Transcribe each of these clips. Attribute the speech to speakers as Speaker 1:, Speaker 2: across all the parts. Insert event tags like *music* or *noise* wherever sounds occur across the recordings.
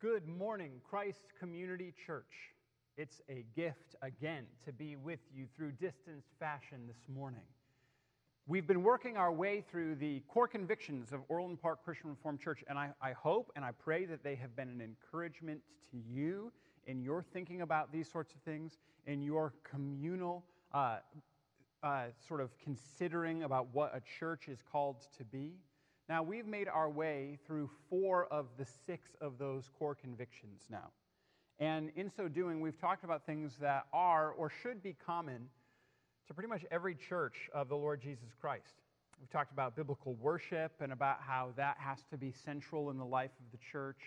Speaker 1: Good morning, Christ Community Church. It's a gift again to be with you through distanced fashion this morning. We've been working our way through the core convictions of Orland Park Christian Reformed Church, and I, I, hope and I pray that they have been an encouragement to you in your thinking about these sorts of things, in your communal uh, uh, sort of considering about what a church is called to be. Now, we've made our way through four of the six of those core convictions now. And in so doing, we've talked about things that are or should be common to pretty much every church of the Lord Jesus Christ. We've talked about biblical worship and about how that has to be central in the life of the church.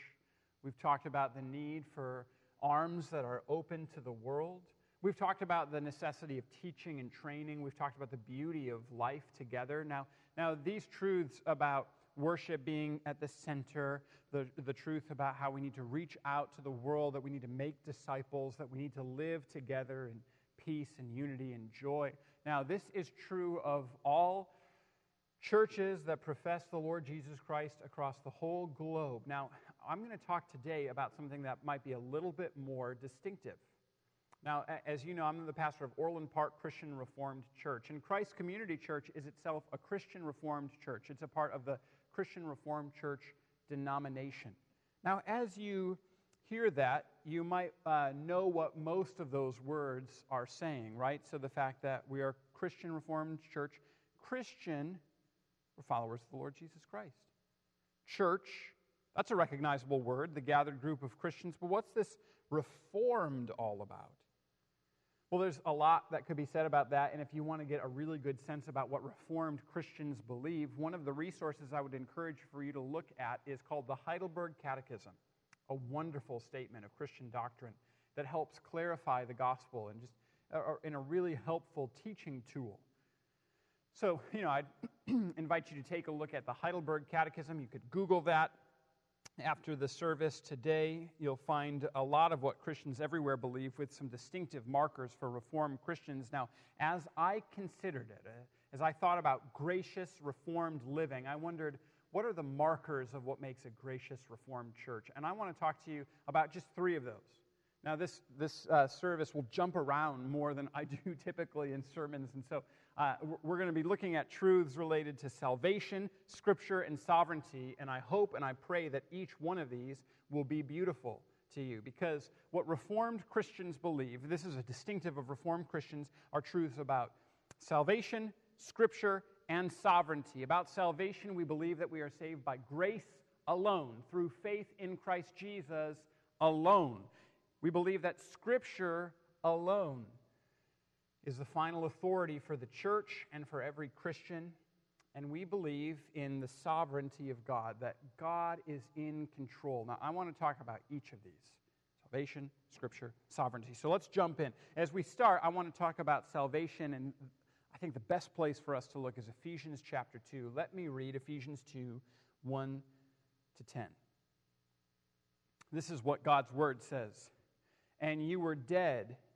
Speaker 1: We've talked about the need for arms that are open to the world. We've talked about the necessity of teaching and training. We've talked about the beauty of life together. Now, now these truths about worship being at the center, the, the truth about how we need to reach out to the world, that we need to make disciples, that we need to live together in peace and unity and joy. Now, this is true of all churches that profess the Lord Jesus Christ across the whole globe. Now, I'm going to talk today about something that might be a little bit more distinctive. Now, as you know, I'm the pastor of Orland Park Christian Reformed Church, and Christ Community Church is itself a Christian Reformed church. It's a part of the Christian Reformed Church denomination. Now, as you hear that, you might uh, know what most of those words are saying, right? So, the fact that we are Christian Reformed Church, Christian, we're followers of the Lord Jesus Christ. Church, that's a recognizable word, the gathered group of Christians, but what's this reformed all about? Well, there's a lot that could be said about that, and if you want to get a really good sense about what Reformed Christians believe, one of the resources I would encourage for you to look at is called the Heidelberg Catechism, a wonderful statement of Christian doctrine that helps clarify the gospel and just in a really helpful teaching tool. So, you know, I'd *clears throat* invite you to take a look at the Heidelberg Catechism. You could Google that after the service today, you'll find a lot of what Christians everywhere believe with some distinctive markers for Reformed Christians. Now, as I considered it, uh, as I thought about gracious Reformed living, I wondered what are the markers of what makes a gracious Reformed church? And I want to talk to you about just three of those. Now, this, this uh, service will jump around more than I *laughs* do typically in sermons. And so uh, we're going to be looking at truths related to salvation, scripture, and sovereignty. And I hope and I pray that each one of these will be beautiful to you. Because what Reformed Christians believe, this is a distinctive of Reformed Christians, are truths about salvation, scripture, and sovereignty. About salvation, we believe that we are saved by grace alone, through faith in Christ Jesus alone. We believe that Scripture alone is the final authority for the church and for every Christian. And we believe in the sovereignty of God, that God is in control. Now, I want to talk about each of these salvation, Scripture, sovereignty. So let's jump in. As we start, I want to talk about salvation, and I think the best place for us to look is Ephesians chapter 2. Let me read Ephesians 2 1 to 10. This is what God's word says and you were dead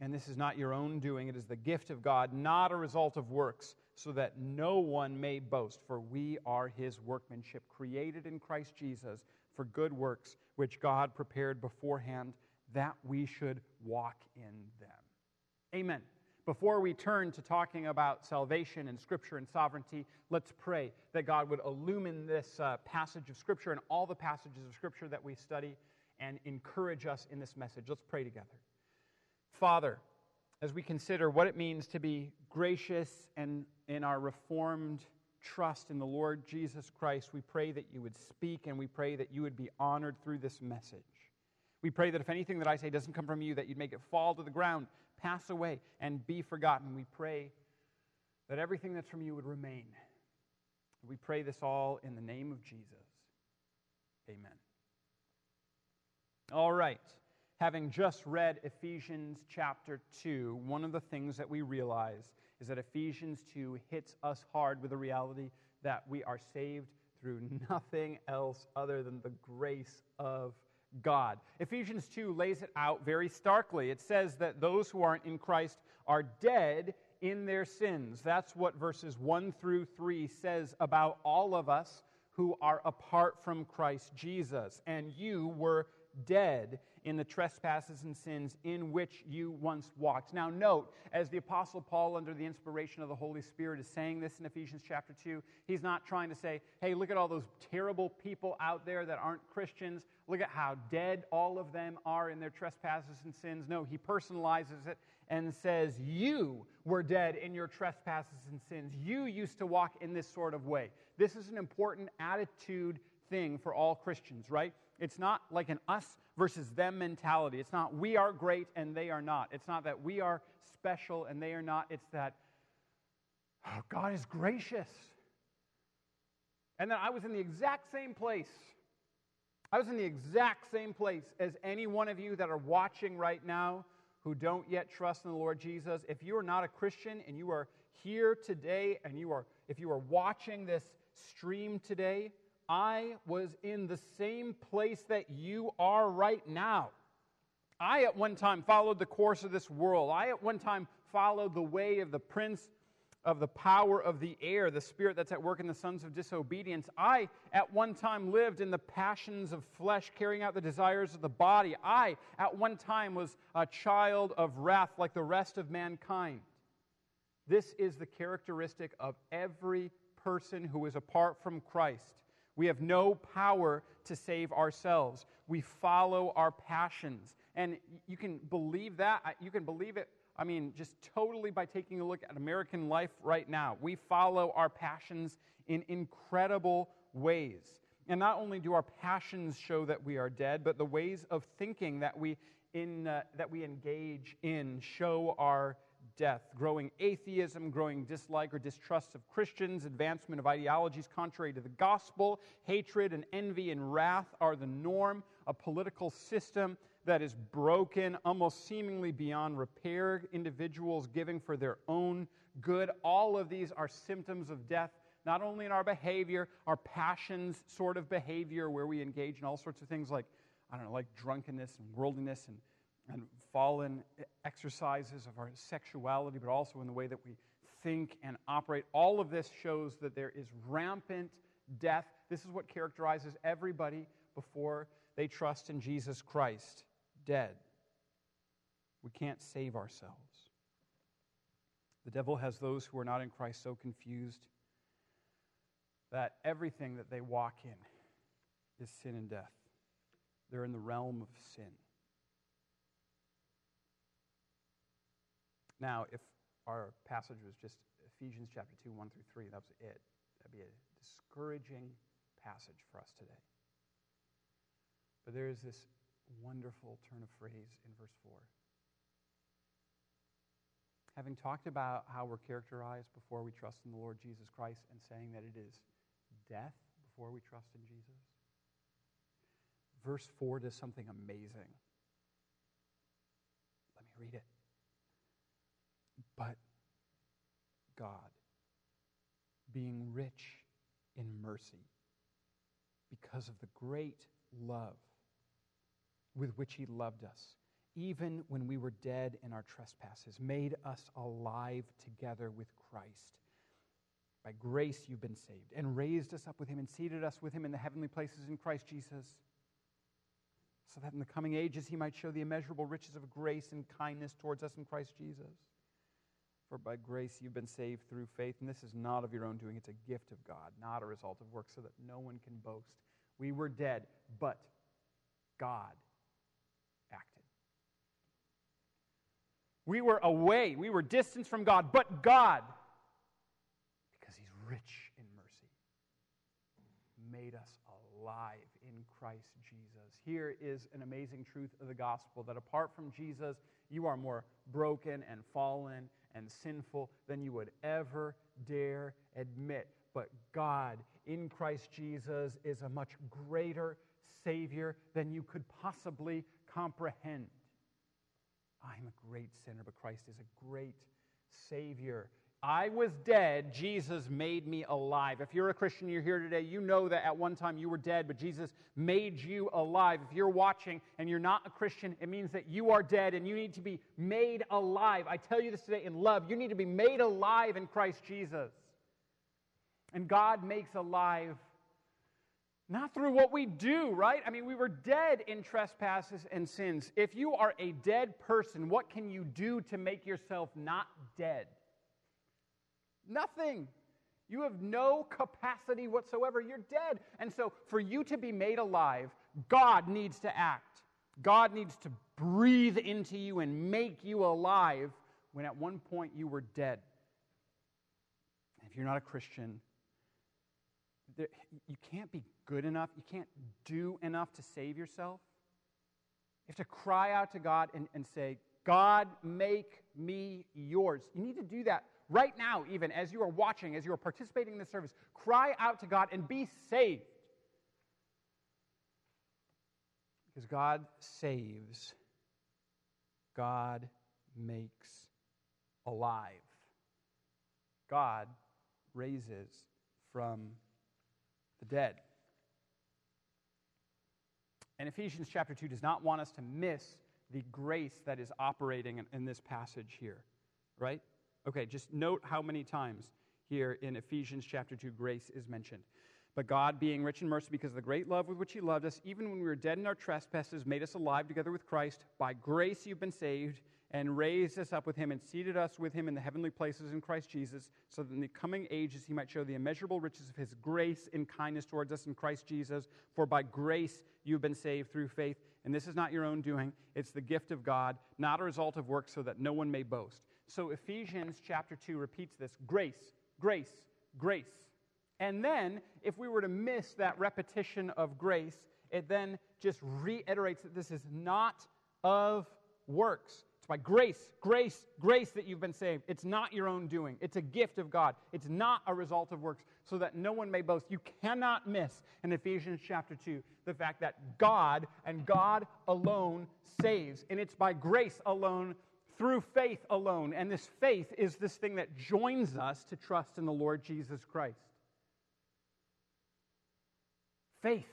Speaker 1: and this is not your own doing, it is the gift of God, not a result of works, so that no one may boast. For we are his workmanship, created in Christ Jesus for good works, which God prepared beforehand that we should walk in them. Amen. Before we turn to talking about salvation and Scripture and sovereignty, let's pray that God would illumine this uh, passage of Scripture and all the passages of Scripture that we study and encourage us in this message. Let's pray together. Father, as we consider what it means to be gracious and in our reformed trust in the Lord Jesus Christ, we pray that you would speak and we pray that you would be honored through this message. We pray that if anything that I say doesn't come from you, that you'd make it fall to the ground, pass away, and be forgotten. We pray that everything that's from you would remain. We pray this all in the name of Jesus. Amen. All right. Having just read Ephesians chapter 2, one of the things that we realize is that Ephesians 2 hits us hard with the reality that we are saved through nothing else other than the grace of God. Ephesians 2 lays it out very starkly. It says that those who aren't in Christ are dead in their sins. That's what verses 1 through 3 says about all of us who are apart from Christ Jesus. And you were dead in the trespasses and sins in which you once walked. Now, note, as the Apostle Paul, under the inspiration of the Holy Spirit, is saying this in Ephesians chapter 2, he's not trying to say, hey, look at all those terrible people out there that aren't Christians. Look at how dead all of them are in their trespasses and sins. No, he personalizes it and says, You were dead in your trespasses and sins. You used to walk in this sort of way. This is an important attitude thing for all Christians, right? It's not like an us versus them mentality. It's not we are great and they are not. It's not that we are special and they are not. It's that oh, God is gracious. And then I was in the exact same place. I was in the exact same place as any one of you that are watching right now who don't yet trust in the Lord Jesus. If you are not a Christian and you are here today and you are if you are watching this stream today, I was in the same place that you are right now. I at one time followed the course of this world. I at one time followed the way of the prince of the power of the air, the spirit that's at work in the sons of disobedience. I at one time lived in the passions of flesh, carrying out the desires of the body. I at one time was a child of wrath like the rest of mankind. This is the characteristic of every person who is apart from Christ. We have no power to save ourselves. We follow our passions. And you can believe that. You can believe it, I mean, just totally by taking a look at American life right now. We follow our passions in incredible ways. And not only do our passions show that we are dead, but the ways of thinking that we, in, uh, that we engage in show our death, growing atheism, growing dislike or distrust of Christians, advancement of ideologies contrary to the gospel, hatred and envy and wrath are the norm, a political system that is broken, almost seemingly beyond repair, individuals giving for their own good. All of these are symptoms of death, not only in our behavior, our passions sort of behavior, where we engage in all sorts of things like, I don't know, like drunkenness and worldliness and and fallen exercises of our sexuality, but also in the way that we think and operate. All of this shows that there is rampant death. This is what characterizes everybody before they trust in Jesus Christ dead. We can't save ourselves. The devil has those who are not in Christ so confused that everything that they walk in is sin and death. They're in the realm of sin. Now, if our passage was just Ephesians chapter 2, 1 through 3, that was it, that'd be a discouraging passage for us today. But there is this wonderful turn of phrase in verse 4. Having talked about how we're characterized before we trust in the Lord Jesus Christ and saying that it is death before we trust in Jesus, verse 4 does something amazing. Let me read it but God, being rich in mercy, because of the great love with which He loved us, even when we were dead in our trespasses, made us alive together with Christ. By grace you've been saved, and raised us up with Him, and seated us with Him in the heavenly places in Christ Jesus, so that in the coming ages He might show the immeasurable riches of grace and kindness towards us in Christ Jesus. For by grace you've been saved through faith, and this is not of your own doing. It's a gift of God, not a result of works, so that no one can boast. We were dead, but God acted. We were away, we were distanced from God, but God, because He's rich in mercy, made us alive in Christ Jesus. Here is an amazing truth of the gospel that apart from Jesus, you are more broken and fallen and sinful than you would ever dare admit. But God in Christ Jesus is a much greater Savior than you could possibly comprehend. I'm a great sinner, but Christ is a great Savior. I was dead, Jesus made me alive. If you're a Christian, you're here today, you know that at one time you were dead, but Jesus made you alive. If you're watching and you're not a Christian, it means that you are dead and you need to be made alive. I tell you this today in love. You need to be made alive in Christ Jesus. And God makes alive not through what we do, right? I mean, we were dead in trespasses and sins. If you are a dead person, what can you do to make yourself not dead? Nothing. You have no capacity whatsoever. You're dead. And so, for you to be made alive, God needs to act. God needs to breathe into you and make you alive when at one point you were dead. If you're not a Christian, you can't be good enough. You can't do enough to save yourself. You have to cry out to God and, and say, God, make me yours. You need to do that right now, even as you are watching, as you are participating in the service, cry out to God and be saved. Because God saves, God makes alive. God raises from the dead. And Ephesians chapter 2 does not want us to miss the grace that is operating in, in this passage here, right? Okay, just note how many times here in Ephesians chapter 2 grace is mentioned. But God, being rich in mercy because of the great love with which He loved us, even when we were dead in our trespasses, made us alive together with Christ. By grace you've been saved, and raised us up with Him, and seated us with Him in the heavenly places in Christ Jesus, so that in the coming ages He might show the immeasurable riches of His grace and kindness towards us in Christ Jesus. For by grace you've been saved through faith. And this is not your own doing, it's the gift of God, not a result of works, so that no one may boast. So Ephesians chapter 2 repeats this grace, grace, grace. And then, if we were to miss that repetition of grace, it then just reiterates that this is not of works. It's by grace, grace, grace that you've been saved. It's not your own doing. It's a gift of God. It's not a result of works, so that no one may boast. You cannot miss in Ephesians chapter 2 the fact that God and God alone saves. And it's by grace alone through faith alone. And this faith is this thing that joins us to trust in the Lord Jesus Christ. Faith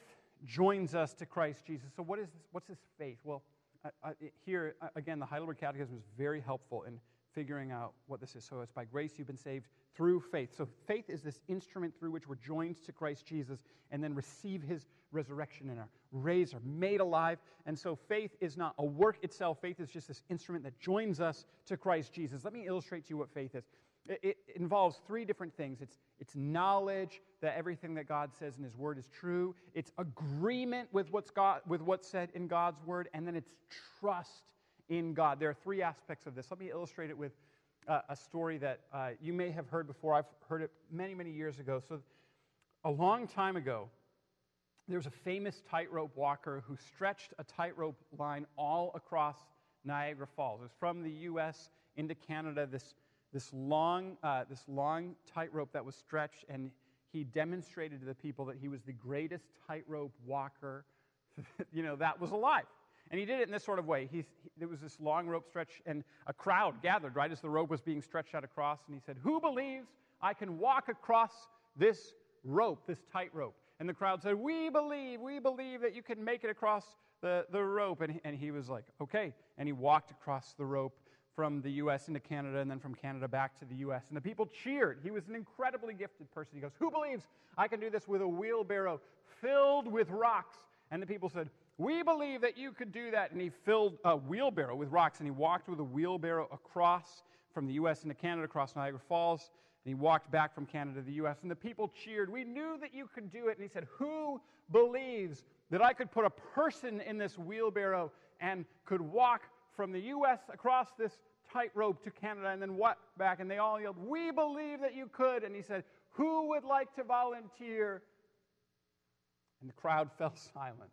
Speaker 1: joins us to Christ Jesus. So, what is this? What's this faith? Well, uh, uh, here, again, the Heidelberg Catechism is very helpful in figuring out what this is. So, it's by grace you've been saved through faith. So, faith is this instrument through which we're joined to Christ Jesus and then receive his resurrection and are raised, are made alive. And so faith is not a work itself. Faith is just this instrument that joins us to Christ Jesus. Let me illustrate to you what faith is. It, it involves three different things it's, it's knowledge that everything that God says in His Word is true, it's agreement with what's, God, with what's said in God's Word, and then it's trust in God. There are three aspects of this. Let me illustrate it with uh, a story that uh, you may have heard before. I've heard it many, many years ago. So, a long time ago, there was a famous tightrope walker who stretched a tightrope line all across Niagara Falls. It was from the U.S. into Canada, this, this long, uh, this long tightrope that was stretched, and he demonstrated to the people that he was the greatest tightrope walker *laughs* you know, that was alive. And he did it in this sort of way. He, there was this long rope stretch, and a crowd gathered right as the rope was being stretched out across. And he said, Who believes I can walk across this rope, this tightrope? And the crowd said, We believe, we believe that you can make it across the, the rope. And, and he was like, Okay. And he walked across the rope from the U.S. into Canada and then from Canada back to the U.S. And the people cheered. He was an incredibly gifted person. He goes, Who believes I can do this with a wheelbarrow filled with rocks? And the people said, We believe that you could do that. And he filled a wheelbarrow with rocks and he walked with a wheelbarrow across from the U.S. into Canada, across Niagara Falls. And he walked back from Canada to the U.S., and the people cheered. We knew that you could do it. And he said, Who believes that I could put a person in this wheelbarrow and could walk from the U.S. across this tightrope to Canada and then what back? And they all yelled, We believe that you could. And he said, Who would like to volunteer? And the crowd fell *laughs* silent.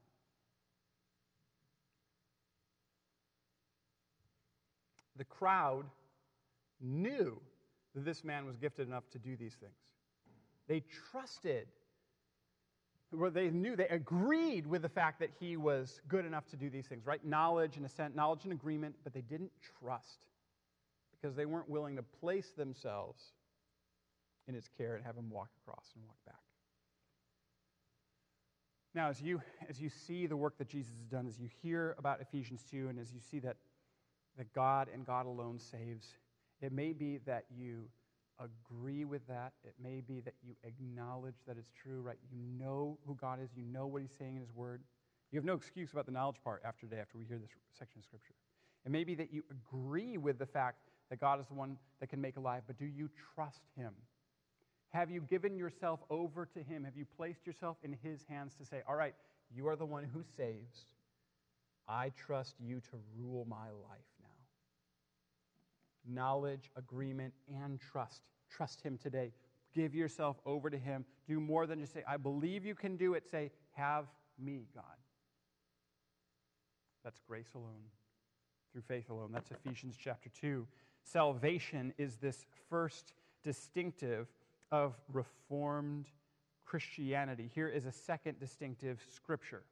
Speaker 1: The crowd knew that this man was gifted enough to do these things. They trusted, or they knew, they agreed with the fact that he was good enough to do these things, right? Knowledge and assent, knowledge and agreement, but they didn't trust because they weren't willing to place themselves in his care and have him walk across and walk back. Now, as you, as you see the work that Jesus has done, as you hear about Ephesians 2, and as you see that, that God and God alone saves, it may be that you agree with that. It may be that you acknowledge that it's true, right? You know who God is, you know what He's saying in His Word. You have no excuse about the knowledge part after today, after we hear this section of Scripture. It may be that you agree with the fact that God is the one that can make alive, but do you trust Him? Have you given yourself over to Him? Have you placed yourself in His hands to say, All right, you are the one who saves. I trust you to rule my life knowledge, agreement, and trust. Trust Him today. Give yourself over to Him. Do more than just say, I believe you can do it. Say, Have me, God. That's grace alone, through faith alone. That's Ephesians chapter 2. Salvation is this first distinctive of Reformed Christianity. Here is a second distinctive scripture.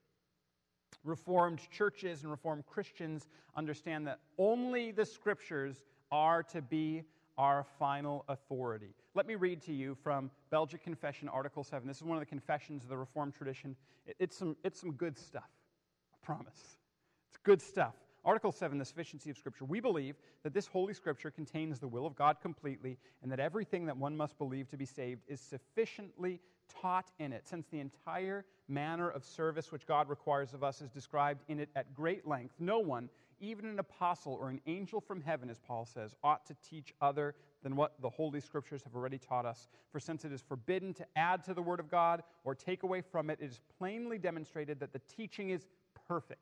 Speaker 1: Reformed churches and Reformed Christians understand that only the scriptures are to be our final authority. Let me read to you from Belgic Confession, Article 7. This is one of the confessions of the Reformed tradition. It's some, it's some good stuff, I promise. It's good stuff. Article 7, the sufficiency of Scripture. We believe that this Holy Scripture contains the will of God completely, and that everything that one must believe to be saved is sufficiently taught in it, since the entire manner of service which God requires of us is described in it at great length. No one even an apostle or an angel from heaven, as Paul says, ought to teach other than what the Holy Scriptures have already taught us. For since it is forbidden to add to the Word of God or take away from it, it is plainly demonstrated that the teaching is perfect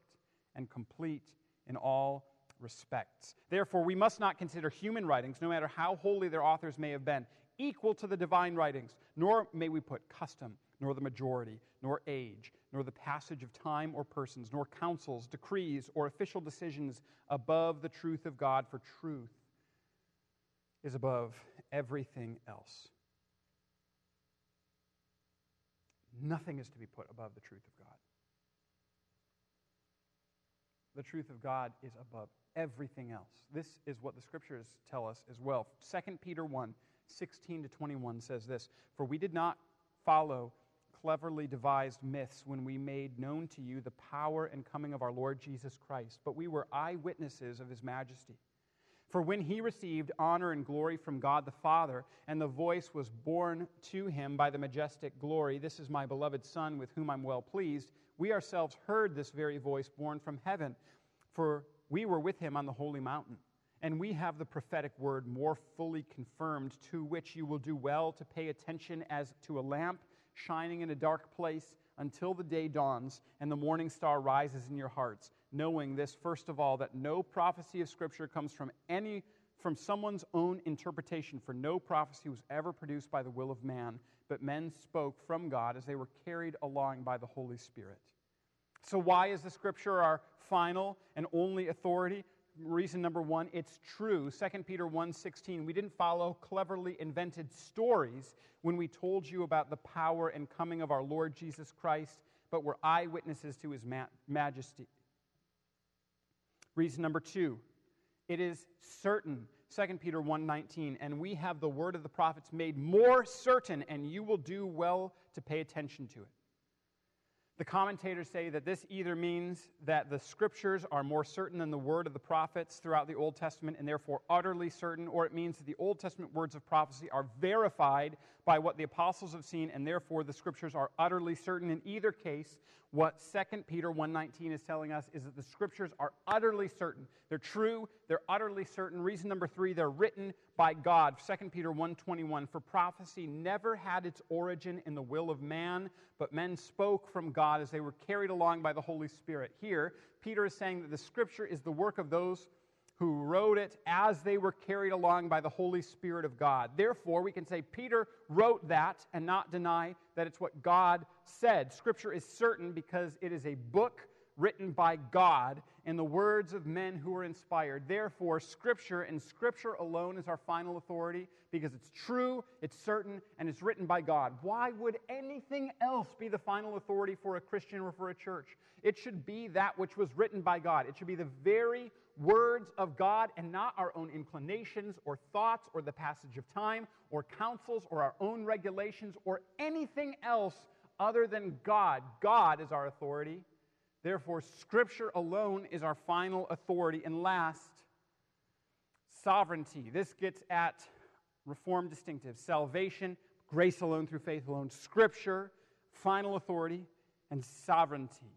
Speaker 1: and complete in all respects. Therefore, we must not consider human writings, no matter how holy their authors may have been, equal to the divine writings, nor may we put custom, nor the majority, nor age, nor the passage of time or persons, nor councils, decrees, or official decisions above the truth of God, for truth is above everything else. Nothing is to be put above the truth of God. The truth of God is above everything else. This is what the scriptures tell us as well. 2 Peter 1 16 to 21 says this For we did not follow cleverly devised myths when we made known to you the power and coming of our Lord Jesus Christ, but we were eyewitnesses of his majesty. For when he received honor and glory from God the Father, and the voice was borne to him by the majestic glory, This is my beloved Son, with whom I'm well pleased, we ourselves heard this very voice borne from heaven, for we were with him on the holy mountain. And we have the prophetic word more fully confirmed, to which you will do well to pay attention as to a lamp shining in a dark place until the day dawns and the morning star rises in your hearts, knowing this, first of all, that no prophecy of Scripture comes from any from someone's own interpretation, for no prophecy was ever produced by the will of man, but men spoke from God as they were carried along by the Holy Spirit. So, why is the Scripture our final and only authority? Reason number one it's true. 2 peter 1.16 we didn't follow cleverly invented stories when we told you about the power and coming of our lord jesus christ but were eyewitnesses to his ma- majesty. Reason number two it is certain 2 peter 1.19 and we have the word of the prophets made more certain and you will do well to pay attention to it the commentators say that this either means that the scriptures are more certain than the word of the prophets throughout the Old Testament and therefore utterly certain, or it means that the Old Testament words of prophecy are verified by what the apostles have seen and therefore the scriptures are utterly certain. In either case, what 2 Peter 1:19 is telling us is that the scriptures are utterly certain. They're true, they're utterly certain. Reason number 3, they're written by God. 2 Peter 1:21 for prophecy never had its origin in the will of man, but men spoke from God as they were carried along by the Holy Spirit. Here, Peter is saying that the scripture is the work of those who wrote it as they were carried along by the Holy Spirit of God. Therefore, we can say Peter wrote that and not deny that it's what God said. Scripture is certain because it is a book written by God in the words of men who are inspired. Therefore, Scripture and Scripture alone is our final authority because it's true, it's certain, and it's written by God. Why would anything else be the final authority for a Christian or for a church? It should be that which was written by God. It should be the very words of God and not our own inclinations or thoughts or the passage of time or councils or our own regulations or anything else other than God. God is our authority. Therefore, Scripture alone is our final authority. And last, sovereignty. This gets at Reformed distinctive salvation, grace alone through faith alone, Scripture, final authority, and sovereignty.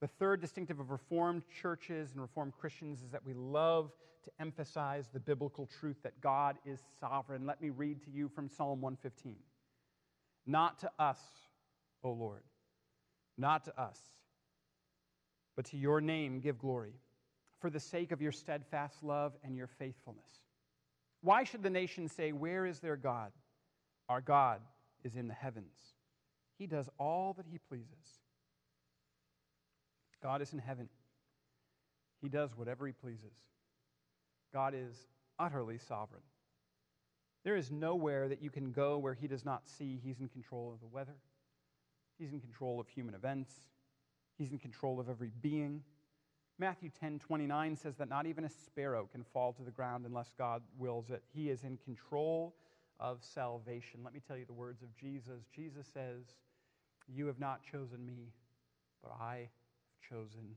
Speaker 1: The third distinctive of Reformed churches and Reformed Christians is that we love to emphasize the biblical truth that God is sovereign. Let me read to you from Psalm 115. Not to us, O Lord, not to us but to your name give glory, for the sake of your steadfast love and your faithfulness. Why should the nations say, Where is their God? Our God is in the heavens. He does all that he pleases. God is in heaven. He does whatever he pleases. God is utterly sovereign. There is nowhere that you can go where he does not see he's in control of the weather, he's in control of human events, He's in control of every being. Matthew 10 29 says that not even a sparrow can fall to the ground unless God wills it. He is in control of salvation. Let me tell you the words of Jesus. Jesus says, You have not chosen me, but I have chosen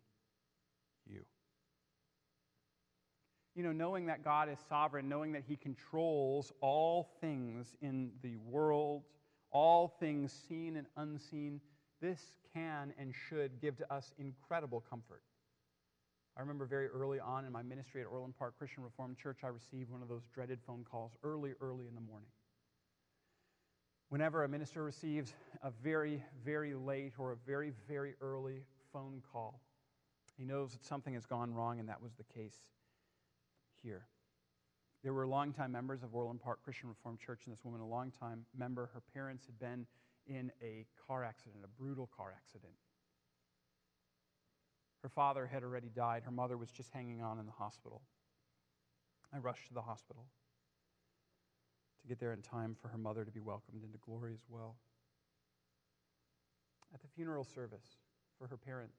Speaker 1: you. You know, knowing that God is sovereign, knowing that He controls all things in the world, all things seen and unseen, this can and should give to us incredible comfort. I remember very early on in my ministry at Orland Park Christian Reformed Church, I received one of those dreaded phone calls early, early in the morning. Whenever a minister receives a very, very late or a very, very early phone call, he knows that something has gone wrong, and that was the case here. There were longtime members of Orland Park Christian Reformed Church, and this woman, a longtime member, her parents had been in a car accident, a brutal car accident. Her father had already died. Her mother was just hanging on in the hospital. I rushed to the hospital to get there in time for her mother to be welcomed into glory as well. At the funeral service for her parents,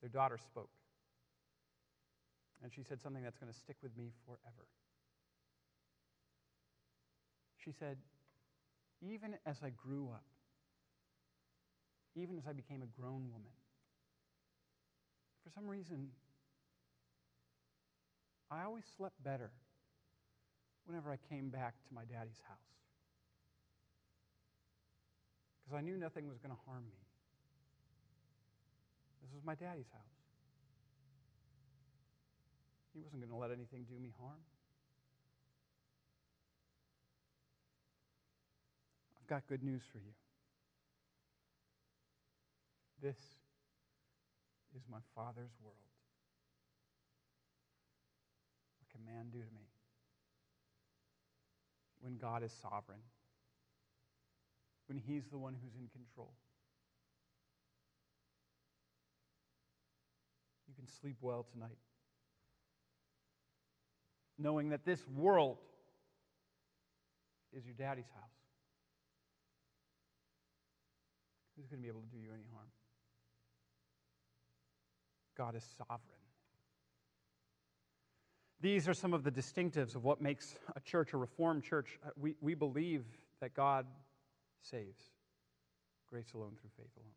Speaker 1: their daughter spoke. And she said something that's going to stick with me forever. She said, even as I grew up, even as I became a grown woman, for some reason, I always slept better whenever I came back to my daddy's house. Because I knew nothing was going to harm me. This was my daddy's house. He wasn't going to let anything do me harm. I've got good news for you. This is my Father's world. What can man do to me? When God is sovereign, when He's the one who's in control. You can sleep well tonight, knowing that this world is your daddy's house. Who's going to be able to do you any harm? God is sovereign. These are some of the distinctives of what makes a church a reformed church. Uh, we, we believe that God saves grace alone through faith alone.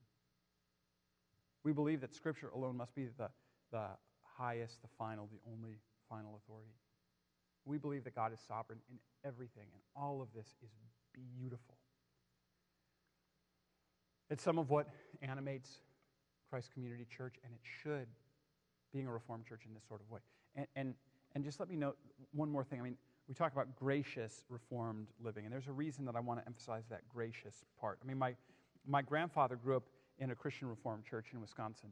Speaker 1: We believe that Scripture alone must be the, the highest, the final, the only final authority. We believe that God is sovereign in everything, and all of this is beautiful. It's some of what animates Christ Community Church, and it should, being a Reformed church in this sort of way. And, and, and just let me note one more thing. I mean, we talk about gracious Reformed living, and there's a reason that I want to emphasize that gracious part. I mean, my, my grandfather grew up in a Christian Reformed church in Wisconsin,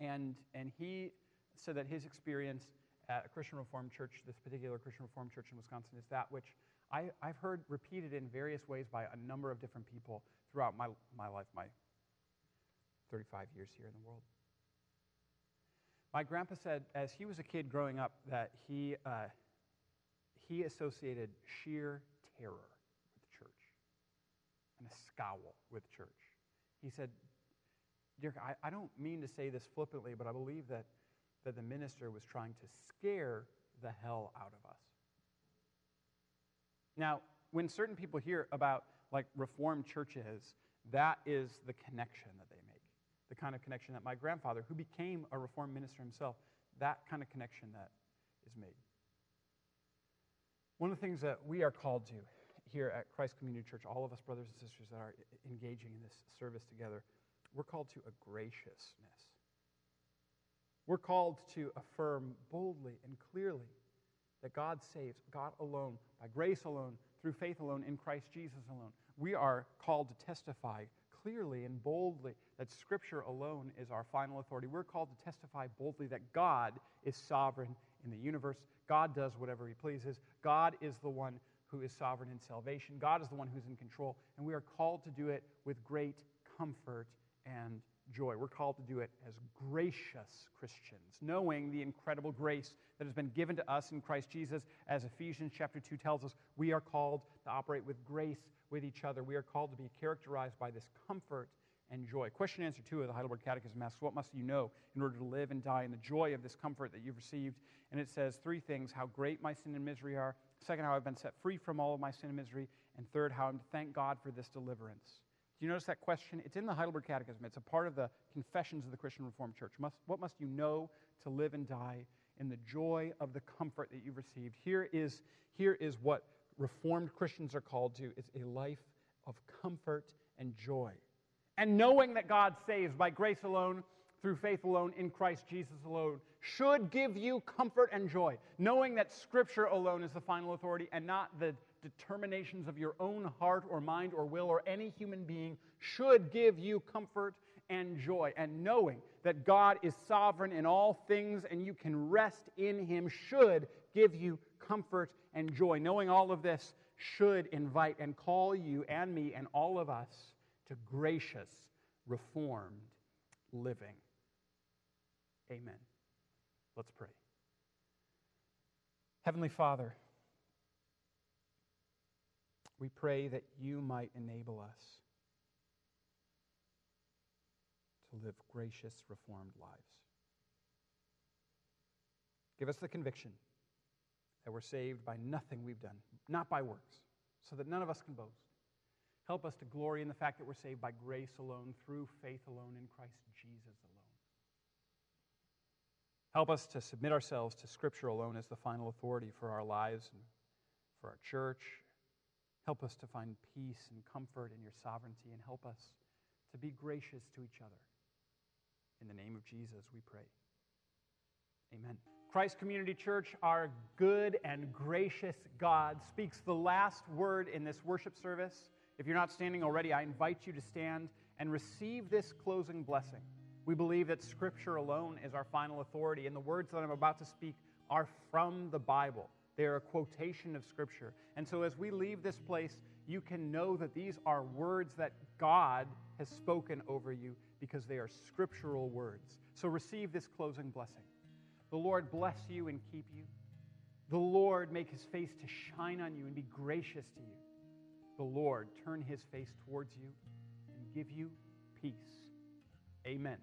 Speaker 1: and, and he said that his experience at a Christian Reformed church, this particular Christian Reformed church in Wisconsin, is that which I, I've heard repeated in various ways by a number of different people throughout my, my life, my 35 years here in the world. My grandpa said, as he was a kid growing up, that he, uh, he associated sheer terror with church and a scowl with church. He said, Dirk, I, I don't mean to say this flippantly, but I believe that, that the minister was trying to scare the hell out of us. Now, when certain people hear about like reformed churches, that is the connection that they make. The kind of connection that my grandfather, who became a reformed minister himself, that kind of connection that is made. One of the things that we are called to here at Christ Community Church, all of us brothers and sisters that are engaging in this service together, we're called to a graciousness. We're called to affirm boldly and clearly that God saves, God alone, by grace alone, through faith alone, in Christ Jesus alone. We are called to testify clearly and boldly that Scripture alone is our final authority. We're called to testify boldly that God is sovereign in the universe. God does whatever He pleases. God is the one who is sovereign in salvation. God is the one who's in control. And we are called to do it with great comfort and joy. We're called to do it as gracious Christians, knowing the incredible grace that has been given to us in Christ Jesus. As Ephesians chapter 2 tells us, we are called to operate with grace with each other. We are called to be characterized by this comfort and joy. Question and answer two of the Heidelberg Catechism asks, What must you know in order to live and die in the joy of this comfort that you've received? And it says three things how great my sin and misery are. Second, how I've been set free from all of my sin and misery. And third, how I'm to thank God for this deliverance. Do you notice that question? It's in the Heidelberg Catechism. It's a part of the Confessions of the Christian Reformed Church. Must, what must you know to live and die in the joy of the comfort that you've received? Here is, here is what Reformed Christians are called to it's a life of comfort and joy. And knowing that God saves by grace alone, through faith alone, in Christ Jesus alone, should give you comfort and joy. Knowing that Scripture alone is the final authority and not the determinations of your own heart or mind or will or any human being should give you comfort and joy. And knowing that God is sovereign in all things and you can rest in Him should give you comfort and joy. Knowing all of this should invite and call you and me and all of us to gracious, reformed living. Amen. Let's pray. Heavenly Father, we pray that you might enable us to live gracious, reformed lives. Give us the conviction that we're saved by nothing we've done, not by works, so that none of us can boast. Help us to glory in the fact that we're saved by grace alone, through faith alone, in Christ Jesus alone. Help us to submit ourselves to Scripture alone as the final authority for our lives and for our church Help us to find peace and comfort in your sovereignty, and help us to be gracious to each other. In the name of Jesus, we pray. Amen. Christ Community Church, our good and gracious God, speaks the last word in this worship service. If you're not standing already, I invite you to stand and receive this closing blessing. We believe that Scripture alone is our final authority, and the words that I'm about to speak are from the Bible. They are a quotation of Scripture. And so as we leave this place, you can know that these are words that God has spoken over you because they are scriptural words. So receive this closing blessing. The Lord bless you and keep you. The Lord make his face to shine on you and be gracious to you. The Lord turn his face towards you and give you peace. Amen.